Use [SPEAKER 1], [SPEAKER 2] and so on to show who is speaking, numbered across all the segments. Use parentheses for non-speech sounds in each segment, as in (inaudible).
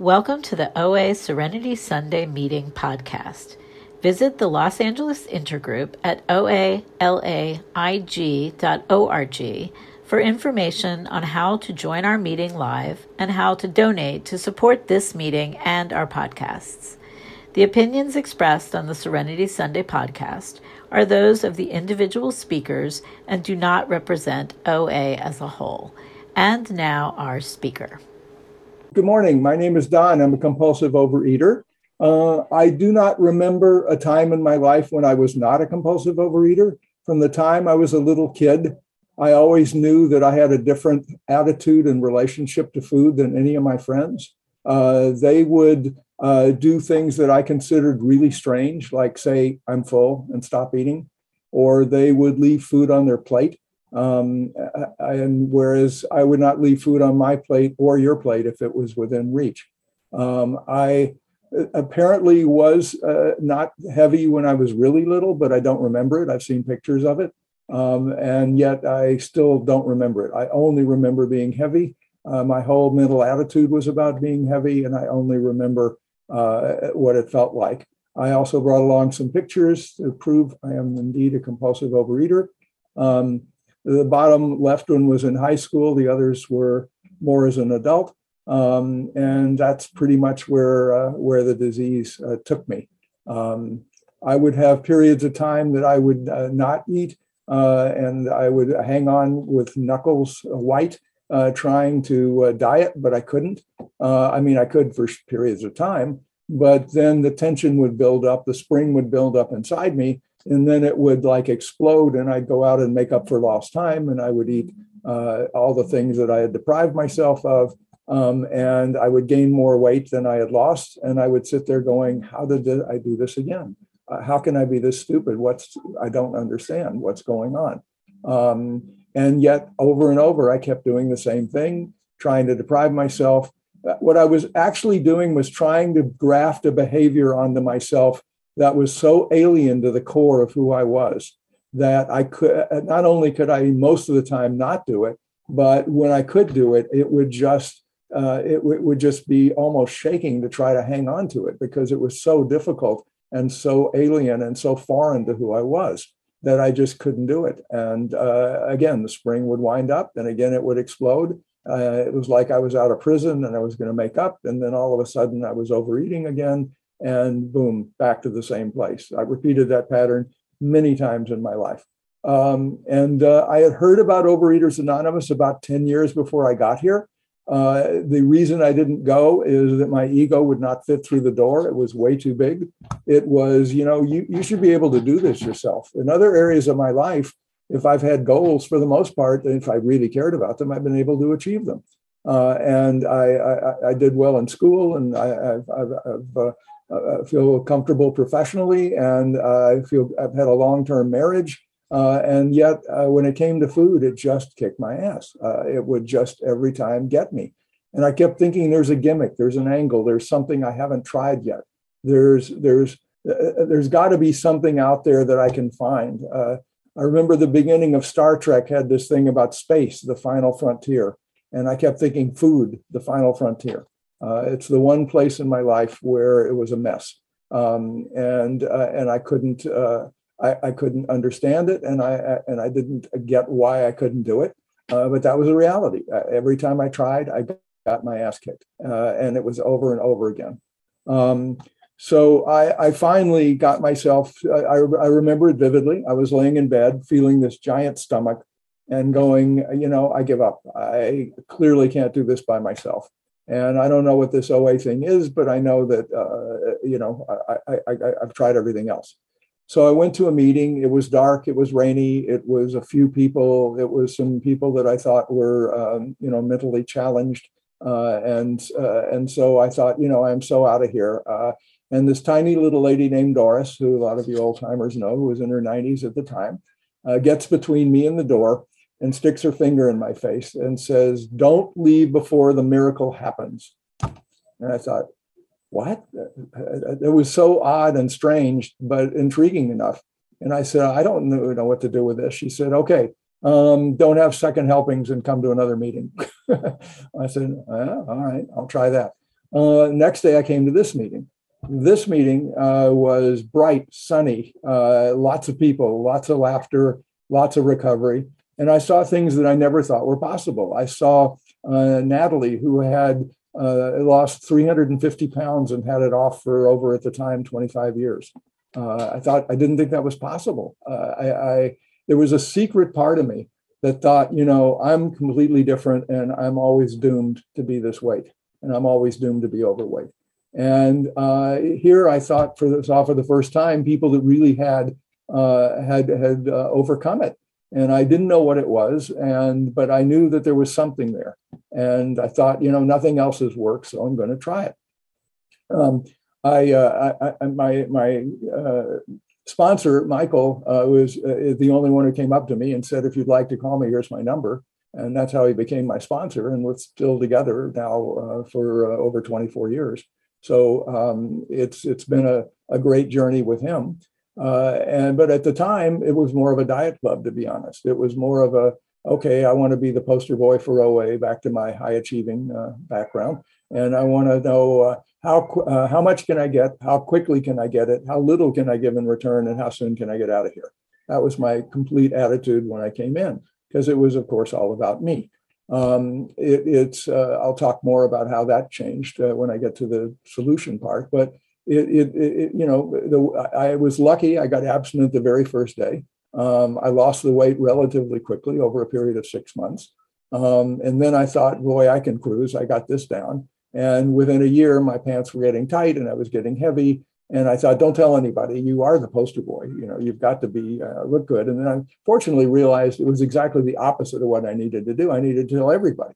[SPEAKER 1] Welcome to the OA Serenity Sunday Meeting podcast. Visit the Los Angeles Intergroup at oalaig.org for information on how to join our meeting live and how to donate to support this meeting and our podcasts. The opinions expressed on the Serenity Sunday podcast are those of the individual speakers and do not represent OA as a whole. And now, our speaker.
[SPEAKER 2] Good morning. My name is Don. I'm a compulsive overeater. Uh, I do not remember a time in my life when I was not a compulsive overeater. From the time I was a little kid, I always knew that I had a different attitude and relationship to food than any of my friends. Uh, they would uh, do things that I considered really strange, like say, I'm full and stop eating, or they would leave food on their plate. Um, and whereas I would not leave food on my plate or your plate if it was within reach. Um, I apparently was uh, not heavy when I was really little, but I don't remember it. I've seen pictures of it. Um, and yet I still don't remember it. I only remember being heavy. Uh, my whole mental attitude was about being heavy, and I only remember uh, what it felt like. I also brought along some pictures to prove I am indeed a compulsive overeater. Um, the bottom left one was in high school, the others were more as an adult. Um, and that's pretty much where, uh, where the disease uh, took me. Um, I would have periods of time that I would uh, not eat, uh, and I would hang on with knuckles white, uh, trying to uh, diet, but I couldn't. I mean, I could for periods of time, but then the tension would build up, the spring would build up inside me, and then it would like explode and i'd go out and make up for lost time and i would eat uh, all the things that i had deprived myself of um, and i would gain more weight than i had lost and i would sit there going how did i do this again? Uh, how can i be this stupid? What's i don't understand what's going on. Um, and yet over and over i kept doing the same thing trying to deprive myself. Uh, what i was actually doing was trying to graft a behavior onto myself that was so alien to the core of who I was that I could not only could I most of the time not do it, but when I could do it, it would just uh, it, w- would just be almost shaking to try to hang on to it because it was so difficult and so alien and so foreign to who I was that I just couldn't do it. And uh, again, the spring would wind up, and again it would explode. Uh, it was like I was out of prison and I was going to make up, and then all of a sudden I was overeating again, and boom, back to the same place. I repeated that pattern many times in my life. Um, and uh, I had heard about Overeaters Anonymous about 10 years before I got here. Uh, the reason I didn't go is that my ego would not fit through the door. It was way too big. It was, you know, you, you should be able to do this yourself. In other areas of my life, if I've had goals for the most part, if I really cared about them, I've been able to achieve them. Uh, and I, I, I, did well in school, and I, have uh, uh, feel comfortable professionally, and I feel I've had a long-term marriage. Uh, and yet, uh, when it came to food, it just kicked my ass. It would just every time get me. And I kept thinking, there's a gimmick, there's an angle, there's something I haven't tried yet. There's there's there's got to be something out there that I can find. I remember the beginning of Star Trek had this thing about space, the final frontier, and I kept thinking food, the final frontier. Uh, it's the one place in my life where it was a mess, um, and uh, and I couldn't uh, I, I, couldn't understand it, and I and I didn't get why I couldn't do it. Uh, but that was a reality. Uh, every time I tried, I got my ass kicked, uh, and it was over and over again. Um, so I, I, finally got myself. I, I remember it vividly. I was laying in bed, feeling this giant stomach, and going, you know, I give up. I clearly can't do this by myself. And I don't know what this OA thing is, but I know that uh, you know I, I, I, I've tried everything else. So I went to a meeting. It was dark. It was rainy. It was a few people. It was some people that I thought were um, you know mentally challenged, uh, and uh, and so I thought you know I'm so out of here. Uh, and this tiny little lady named Doris, who a lot of you old timers know, who was in her 90s at the time, uh, gets between me and the door and sticks her finger in my face and says, Don't leave before the miracle happens. And I thought, What? It was so odd and strange, but intriguing enough. And I said, I don't know, what to do with this. She said, Okay, um, don't have second helpings and come to another meeting. (laughs) I said, all right, I'll try that. Uh, next day, I came to this meeting. This meeting uh, was bright, sunny, uh, lots of people, lots of laughter, lots of recovery. And I saw things that I never thought were possible. I saw uh, Natalie, who had uh, lost 350 pounds and had it off for over at the time 25 years. Uh, I thought I didn't think that was possible. Uh, I, I, there was a secret part of me that thought, you know, I'm completely different and I'm always doomed to be this weight, and I'm always doomed to be overweight. And uh, here I thought for saw for the first time people that really had uh, had had uh, overcome it and I didn't know what it was, and but I knew that there was something there, and I thought, you know, nothing else has worked, so I'm going to try it. Um, I, uh, I, my my uh, sponsor Michael uh, was uh, the only one who came up to me and said, "If you'd like to call me, here's my number." And that's how he became my sponsor, and we're still together now uh, for uh, over 24 years. So um, it's it's been a, a great journey with him. Uh, and but at the time, it was more of a diet club, to be honest. It was more of a okay, I want to be the poster boy for OA, back to my high achieving uh, background, and I want to know uh, how uh, how much can I get, how quickly can I get it, how little can I give in return, and how soon can I get out of here. That was my complete attitude when I came in, because it was, of course, all about me. Um, it, it's uh, I'll talk more about how that changed uh, when I get to the solution part, but it, it, it you know, the, I was lucky. I got abstinent the very first day. Um, I lost the weight relatively quickly over a period of six months. Um, and then I thought, boy, I can cruise. I got this down. And within a year, my pants were getting tight and I was getting heavy. And I thought, don't tell anybody. You are the poster boy. You know, you've got to be uh, look good. And then I fortunately realized it was exactly the opposite of what I needed to do. I needed to tell everybody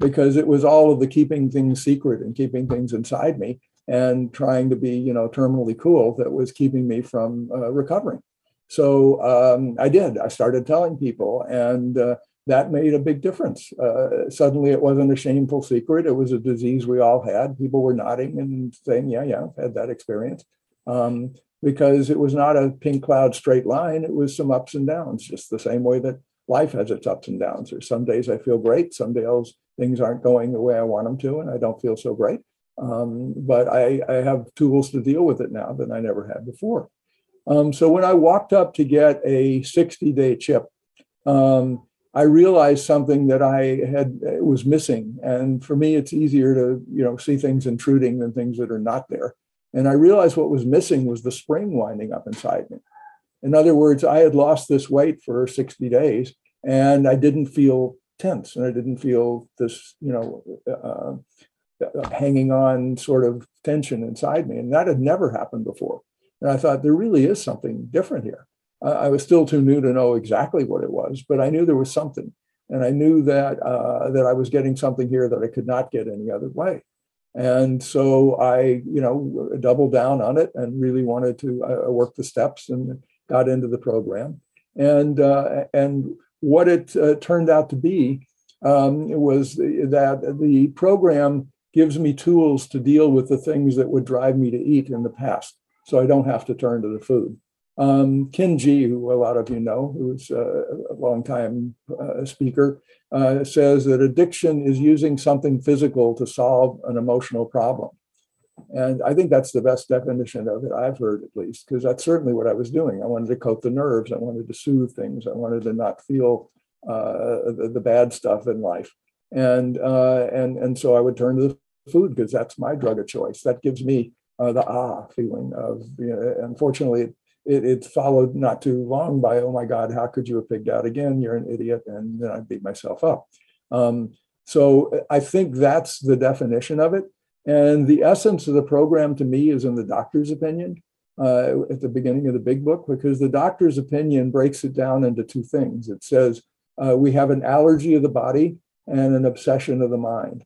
[SPEAKER 2] because it was all of the keeping things secret and keeping things inside me and trying to be, you know, terminally cool that was keeping me from uh, recovering. So um, I did. I started telling people, and uh, that made a big difference. Uh, suddenly, it wasn't a shameful secret. It was a disease we all had. People were nodding and saying, "Yeah, yeah, I've had that experience." Um, because it was not a pink cloud straight line. It was some ups and downs, just the same way that life has its ups and downs. There's some days I feel great, some days things aren't going the way I want them to, and I don't feel so great. Um, but I, I, have tools to deal with it now that I never had before. Um, so when I walked up to get a 60 day chip, um, I realized something that I had uh, was missing. And for me, it's easier to you know see things intruding than things that are not there. And I realized what was missing was the spring winding up inside me. In other words, I had lost this weight for 60 days, and I didn't feel tense, and I didn't feel this you know uh, hanging on sort of tension inside me. And that had never happened before. And I thought there really is something different here. I was still too new to know exactly what it was, but I knew there was something. And I knew that uh, that I was getting something here that I could not get any other way. And so I, you know, doubled down on it and really wanted to uh, work the steps and got into the program. And uh, and what it uh, turned out to be um, was that the program gives me tools to deal with the things that would drive me to eat in the past so I don't have to turn to the food. Um, Ken Gee, who a lot of you know, who's a, a longtime uh, speaker, uh, says that addiction is using something physical to solve an emotional problem. And I think that's the best definition of it I've heard, at least, because that's certainly what I was doing. I wanted to coat the nerves. I wanted to soothe things. I wanted to not feel uh, the, the, bad stuff in life. And, uh, and, and so I would turn to the food because that's my drug of choice. That gives me uh, the ah feeling of, you know, unfortunately, it, it, followed not too long by, oh my God, how could you have pigged out again? You're an idiot. And then I beat myself up. Um, so I think that's the definition of it. And the essence of the program to me is in the doctor's opinion uh, at the beginning of the big book, because the doctor's opinion breaks it down into two things. It says uh, we have an allergy of the body and an obsession of the mind.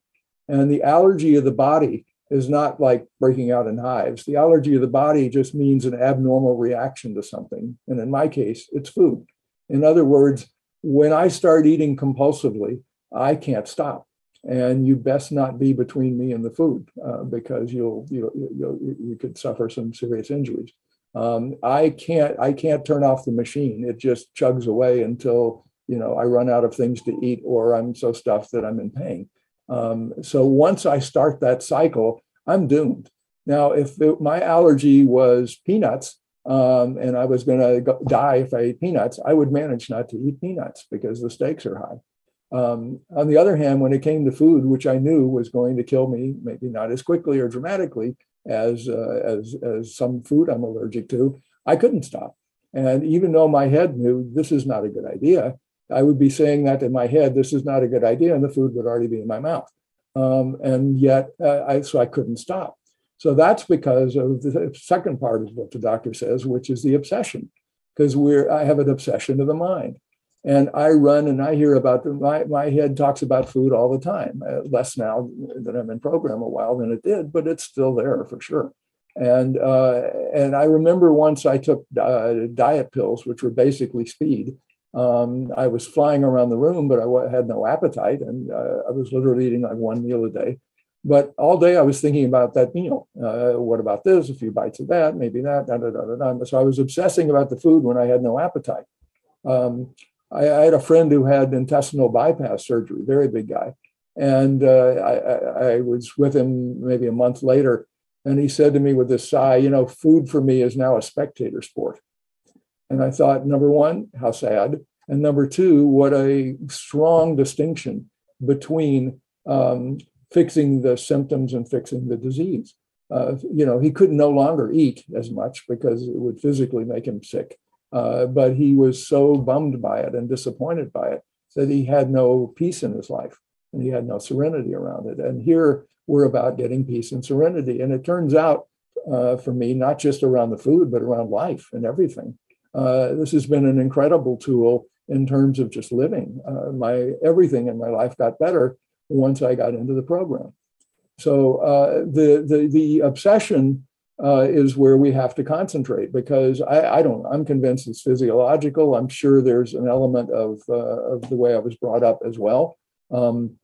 [SPEAKER 2] And the allergy of the body is not like breaking out in hives. The allergy of the body just means an abnormal reaction to something. And in my case, it's food. In other words, when I start eating compulsively, I can't stop. And you best not be between me and the food uh, because you'll, you'll, you'll, you could suffer some serious injuries. Um, I can't I can't turn off the machine. It just chugs away until you know I run out of things to eat or I'm so stuffed that I'm in pain. Um, so once I start that cycle, I'm doomed. Now, if it, my allergy was peanuts um, and I was going to die if I ate peanuts, I would manage not to eat peanuts because the stakes are high. Um, on the other hand, when it came to food, which I knew was going to kill me, maybe not as quickly or dramatically as uh, as as some food I'm allergic to, I couldn't stop. And even though my head knew this is not a good idea, I would be saying that in my head, this is not a good idea, and the food would already be in my mouth. Um, and yet, uh, I, so I couldn't stop. So that's because of the second part of what the doctor says, which is the obsession, because we're I have an obsession of the mind. And I run and I hear about the, my, my head talks about food all the time, uh, less now that I'm in program a while than it did, but it's still there for sure. And, uh, and I remember once I took uh, diet pills, which were basically speed. Um, I was flying around the room, but I had no appetite. And uh, I was literally eating like one meal a day. But all day I was thinking about that meal. Uh, what about this? A few bites of that, maybe that. Da, da, da. So I was obsessing about the food when I had no appetite. Um, I, I, had a friend who had intestinal bypass surgery, very big guy. And uh, I, I, was with him maybe a month later, and he said to me with a sigh, You know, food for me is now a spectator sport. And I thought, number one, how sad. And number two, what a strong distinction between um, fixing the symptoms and fixing the disease. Uh, you know, he could no longer eat as much because it would physically make him sick. Uh, but he was so bummed by it and disappointed by it that he had no peace in his life and he had no serenity around it. And here we're about getting peace and serenity. And it turns out uh, for me, not just around the food, but around life and everything. Uh, this has been an incredible tool in terms of just living. Uh, my everything in my life got better once I got into the program. So uh, the the the obsession uh, is where we have to concentrate because I, I, don't. I'm convinced it's physiological. I'm sure there's an element of uh, of the way I was brought up as well. Um,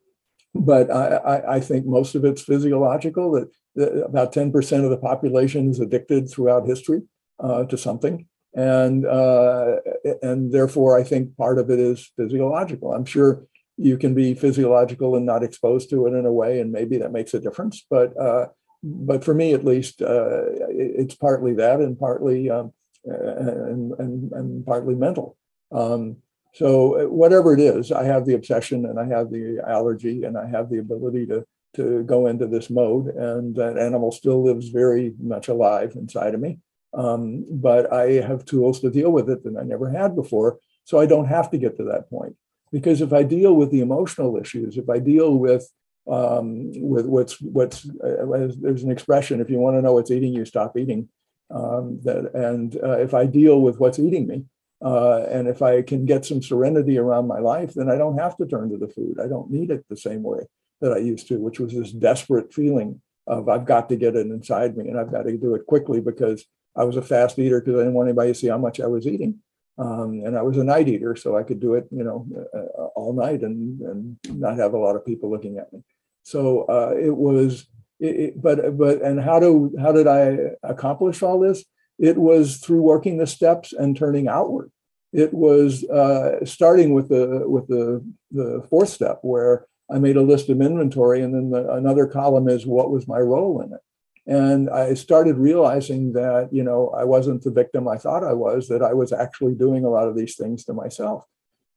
[SPEAKER 2] but I, I, think most of it's physiological. That, that about 10% of the population is addicted throughout history to something, and uh, and therefore I think part of it is physiological. I'm sure you can be physiological and not exposed to it in a way, and maybe that makes a difference. But uh, but for me, at least, uh, it's partly that, and partly um, and, and, and partly mental. Um, so whatever it is, I have the obsession, and I have the allergy, and I have the ability to to go into this mode, and that animal still lives very much alive inside of me. Um, but I have tools to deal with it that I never had before, so I don't have to get to that point. Because if I deal with the emotional issues, if I deal with um, with what's what's uh, there's an expression if you want to know what's eating you stop eating. Um, that and uh, if i deal with what's eating me uh, and if i can get some serenity around my life then i don't have to turn to the food. I don't need it the same way that i used to which was this desperate feeling of i've got to get it inside me and i've got to do it quickly because i was a fast eater because i didn't want anybody to see how much i was eating um, and I was a night eater, so I could do it, you know, uh, all night and and not have a lot of people looking at me. So uh, it was, it, it, but but and how do how did I accomplish all this? It was through working the steps and turning outward. It was uh, starting with the with the the fourth step where I made a list of inventory, and then the, another column is what was my role in it. And I started realizing that, you know, I wasn't the victim I thought I was, that I was actually doing a lot of these things to myself.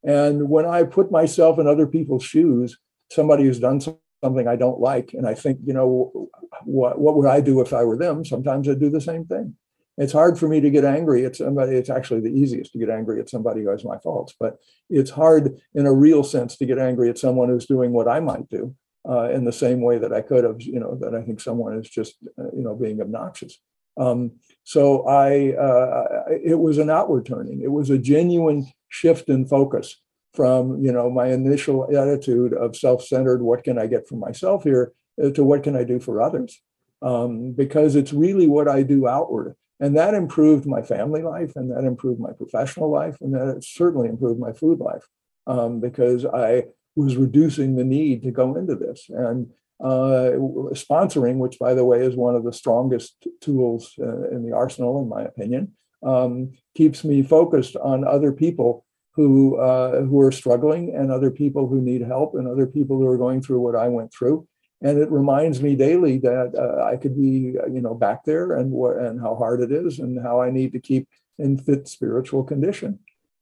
[SPEAKER 2] And when I put myself in other people's shoes, somebody who's done something I don't like, and I think, you know, what, what would I do if I were them? Sometimes I do the same thing. It's hard for me to get angry at somebody. It's actually the easiest to get angry at somebody who has my faults, but it's hard in a real sense to get angry at someone who's doing what I might do uh, in the same way that I could have, you know, that I think someone is just, uh, you know, being obnoxious. Um, so I, uh, it was an outward turning. It was a genuine shift in focus from, you know, my initial attitude of self-centered, what can I get for myself here, uh, to what can I do for others? Um, because it's really what I do outward. And that improved my family life, and that improved my professional life, and that certainly improved my food life. Um, because I was reducing the need to go into this. And uh, sponsoring, which by the way is one of the strongest tools uh, in the arsenal, in my opinion, um, keeps me focused on other people who uh, who are struggling and other people who need help and other people who are going through what I went through. and it reminds me daily that uh, I could be, you know, back there and what and how hard it is and how I need to keep in fit spiritual condition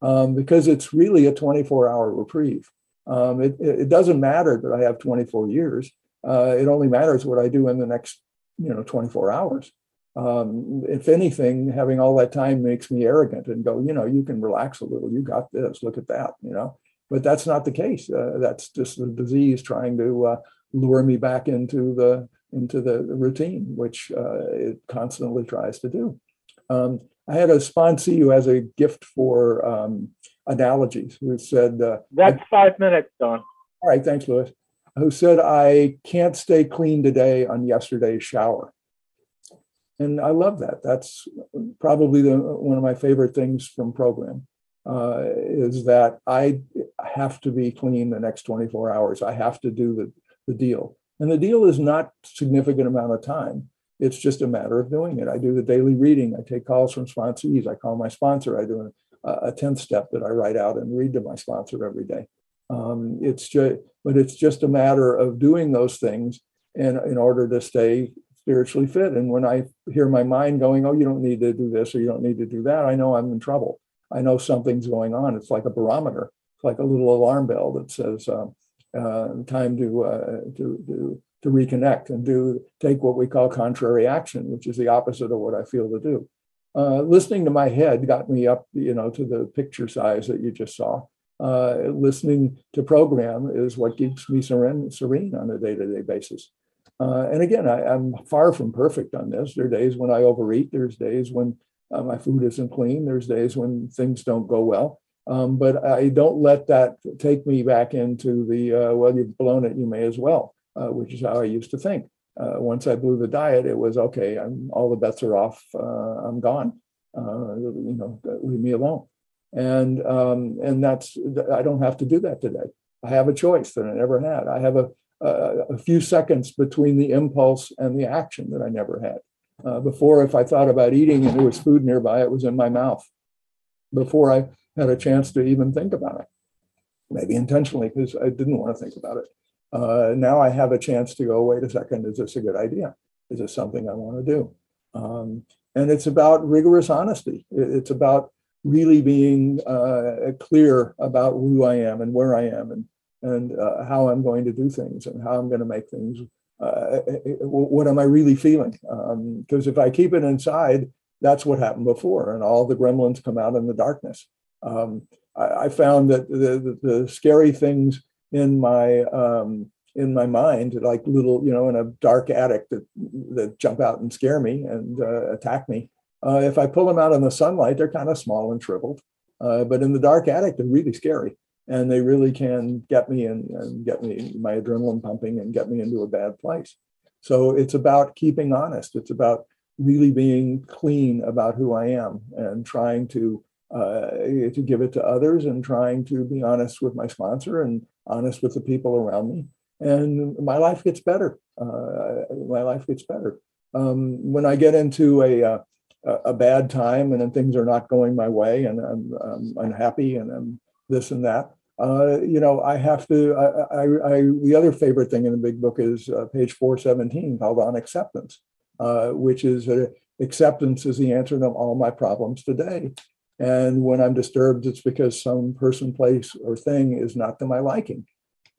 [SPEAKER 2] um, because it's really a 24 hour reprieve. Um, it, it, doesn't matter that I have 24 years. Uh, it only matters what I do in the next, you know, 24 hours. Um, if anything, having all that time makes me arrogant and go, you know, you can relax a little. You got this. Look at that. You know, but that's not the case. Uh, that's just the disease trying to uh, lure me back into the into the routine, which uh, it constantly tries to do. Um, I had a sponsee who has a gift for um, analogies. Who said, uh,
[SPEAKER 3] "That's five minutes, Don."
[SPEAKER 2] All right, thanks, Lewis. Who said, "I can't stay clean today on yesterday's shower." And I love that. That's probably the, one of my favorite things from program uh, is that I have to be clean the next 24 hours. I have to do the, the deal. And the deal is not significant amount of time. It's just a matter of doing it. I do the daily reading. I take calls from sponsees. I call my sponsor. I do a, a 10th step that I write out and read to my sponsor every day. Um, it's just, but it's just a matter of doing those things in, in order to stay spiritually fit. And when I hear my mind going, oh, you don't need to do this or you don't need to do that, I know I'm in trouble. I know something's going on. It's like a barometer. It's like a little alarm bell that says uh, uh, time to, uh, to, to to reconnect and do take what we call contrary action, which is the opposite of what I feel to do. Uh, listening to my head got me up, you know, to the picture size that you just saw. Uh, listening to program is what keeps me serene, serene on a day-to-day basis. Uh, and again, I, am far from perfect on this. There are days when I overeat. There's days when uh, my food isn't clean. There's days when things don't go well. Um, but I don't let that take me back into the uh, well, you've blown it, you may as well which is how I used to think. Uh, once I blew the diet, it was okay. I'm, all the bets are off. Uh, I'm gone. Uh, you know, leave me alone. And um, and that's I don't have to do that today. I have a choice that I never had. I have a a, a few seconds between the impulse and the action that I never had. Uh, before, if I thought about eating and there was food nearby, it was in my mouth. Before I had a chance to even think about it, maybe intentionally because I didn't want to think about it uh, now I have a chance to go, wait a second, is this a good idea? Is this something I want to do? Um, and it's about rigorous honesty. It's about really being uh, clear about who I am and where I am and, and uh, how I'm going to do things and how I'm going to make things. Uh, what am I really feeling? Because um, if I keep it inside, that's what happened before, and all the gremlins come out in the darkness. Um, I, I, found that the, the, the scary things in my um, in my mind, like little, you know, in a dark attic that that jump out and scare me and uh, attack me. Uh, if I pull them out in the sunlight, they're kind of small and shriveled. Uh, but in the dark attic, they're really scary, and they really can get me and, and get me my adrenaline pumping and get me into a bad place. So it's about keeping honest. It's about really being clean about who I am and trying to uh, to give it to others and trying to be honest with my sponsor and honest with the people around me. And my life gets better. Uh, my life gets better. Um, when I get into a, uh, a bad time and then things are not going my way and I'm, I'm unhappy and I'm this and that, uh, you know, I have to. I, I, I, the other favorite thing in the big book is uh, page 417 called On Acceptance, uh, which is acceptance is the answer to all my problems today. And when I'm disturbed, it's because some person, place, or thing is not to my liking.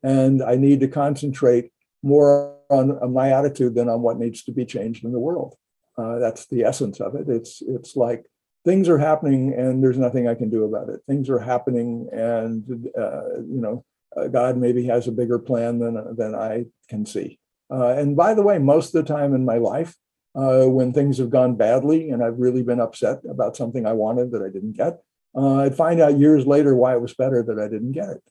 [SPEAKER 2] And I need to concentrate more on, my attitude than on what needs to be changed in the world. Uh, that's the essence of it. It's it's like things are happening and there's nothing I can do about it. Things are happening and uh, you know uh, God maybe has a bigger plan than than I can see. Uh, and by the way, most of the time in my life, uh, when things have gone badly and I've really been upset about something I wanted that I didn't get. Uh, I'd find out years later why it was better that I didn't get it.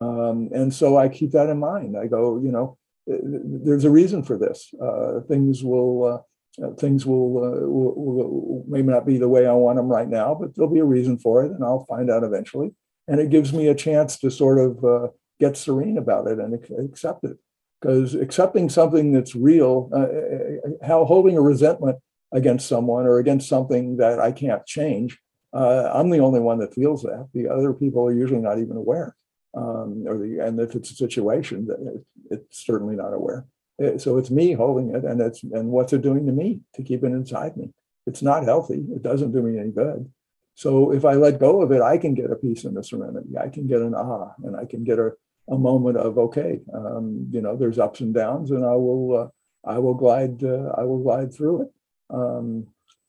[SPEAKER 2] Um, and so I keep that in mind. I go, you know, there's a reason for this. Uh, things will, uh, things will, uh, will, will, maybe not be the way I want them right now, but there'll be a reason for it, and I'll find out eventually. And it gives me a chance to sort of uh, get serene about it and accept it because accepting something that's real, uh, uh, how holding a resentment against someone or against something that I can't change, uh, I'm the only one that feels that. The other people are usually not even aware. Um, or the, and if it's a situation, that it's certainly not aware. Uh, So it's me holding it, and it's and what's it doing to me to keep it inside me? It's not healthy. It doesn't do me any good. So if I let go of it, I can get a peace and a serenity. I can get an ah, and I can get a, a moment of okay, um, you know, there's ups and downs, and I will uh, I will glide uh, I will glide through it. Um,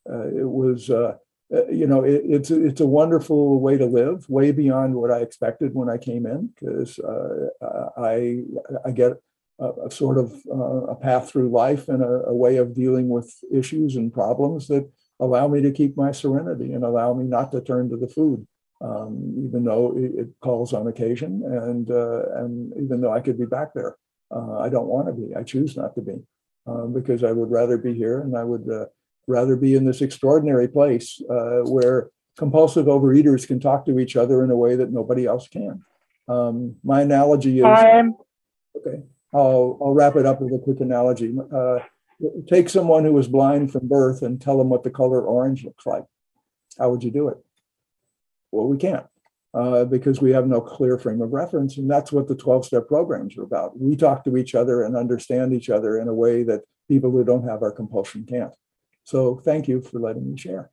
[SPEAKER 2] uh, it was uh, uh, you know it, it's it's a wonderful way to live, way beyond what I expected when I came in, because uh, I I get a, a sort of a path through life and a, a way of dealing with issues and problems that allow me to keep my serenity and allow me not to turn to the food, um, even though it, calls on occasion and uh, and even though I could be back there, uh, I don't want to be. I choose not to be um, because I would rather be here and I would uh, rather be in this extraordinary place uh, where compulsive overeaters can talk to each other in a way that nobody else can. Um, my analogy is okay. I'll, I'll wrap it up with a quick analogy. Uh, take someone who was blind from birth and tell them what the color orange looks like. How would you do it? Well, we can't uh, because we have no clear frame of reference. And that's what the 12 step programs are about. We talk to each other and understand each other in a way that people who don't have our compulsion can't. So thank you for letting me share.